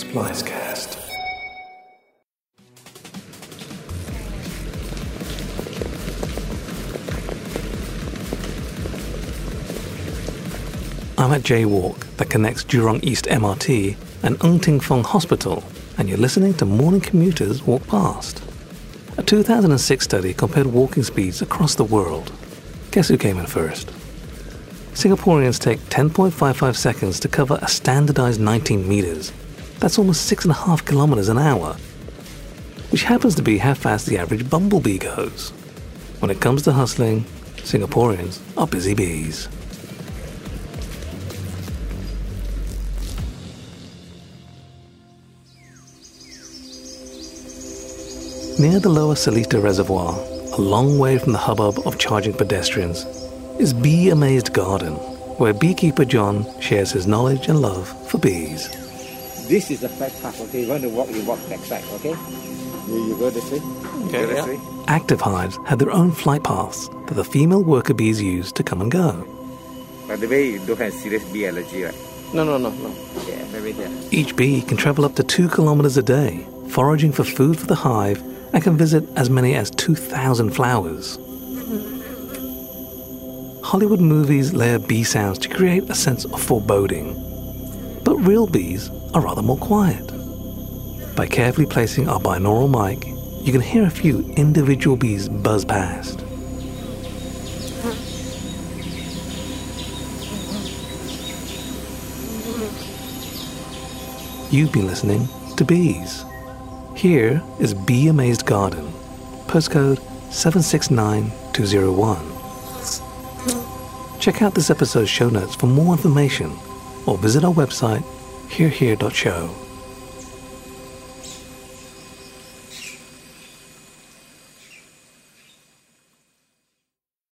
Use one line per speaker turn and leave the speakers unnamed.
Splicecast. I'm at J-Walk that connects Jurong East MRT and Ng Teng Fong Hospital, and you're listening to morning commuters walk past. A 2006 study compared walking speeds across the world. Guess who came in first? Singaporeans take 10.55 seconds to cover a standardized 19 meters. That's almost 6.5 kilometers an hour, which happens to be how fast the average bumblebee goes. When it comes to hustling, Singaporeans are busy bees. Near the lower Seletar Reservoir, a long way from the hubbub of charging pedestrians, is Bee Amazed Garden, where beekeeper John shares his knowledge and love for bees.
This is the flight path, okay? You want to walk, you walk back side, okay? You, you go this way. You go this way.
Active hives have their own flight paths that the female worker bees use to come and go.
By the way, you don't have serious bee allergy, right?
No, no, no, no.
Yeah, maybe there.
Each bee can travel up to two kilometers a day, foraging for food for the hive, and can visit as many as 2,000 flowers. Hollywood movies layer bee sounds to create a sense of foreboding. But real bees are rather more quiet. By carefully placing our binaural mic, you can hear a few individual bees buzz past. You've been listening to Bees. Here is Bee Amazed Garden, postcode 769201. Check out this episode's show notes for more information or visit our website herehere.show.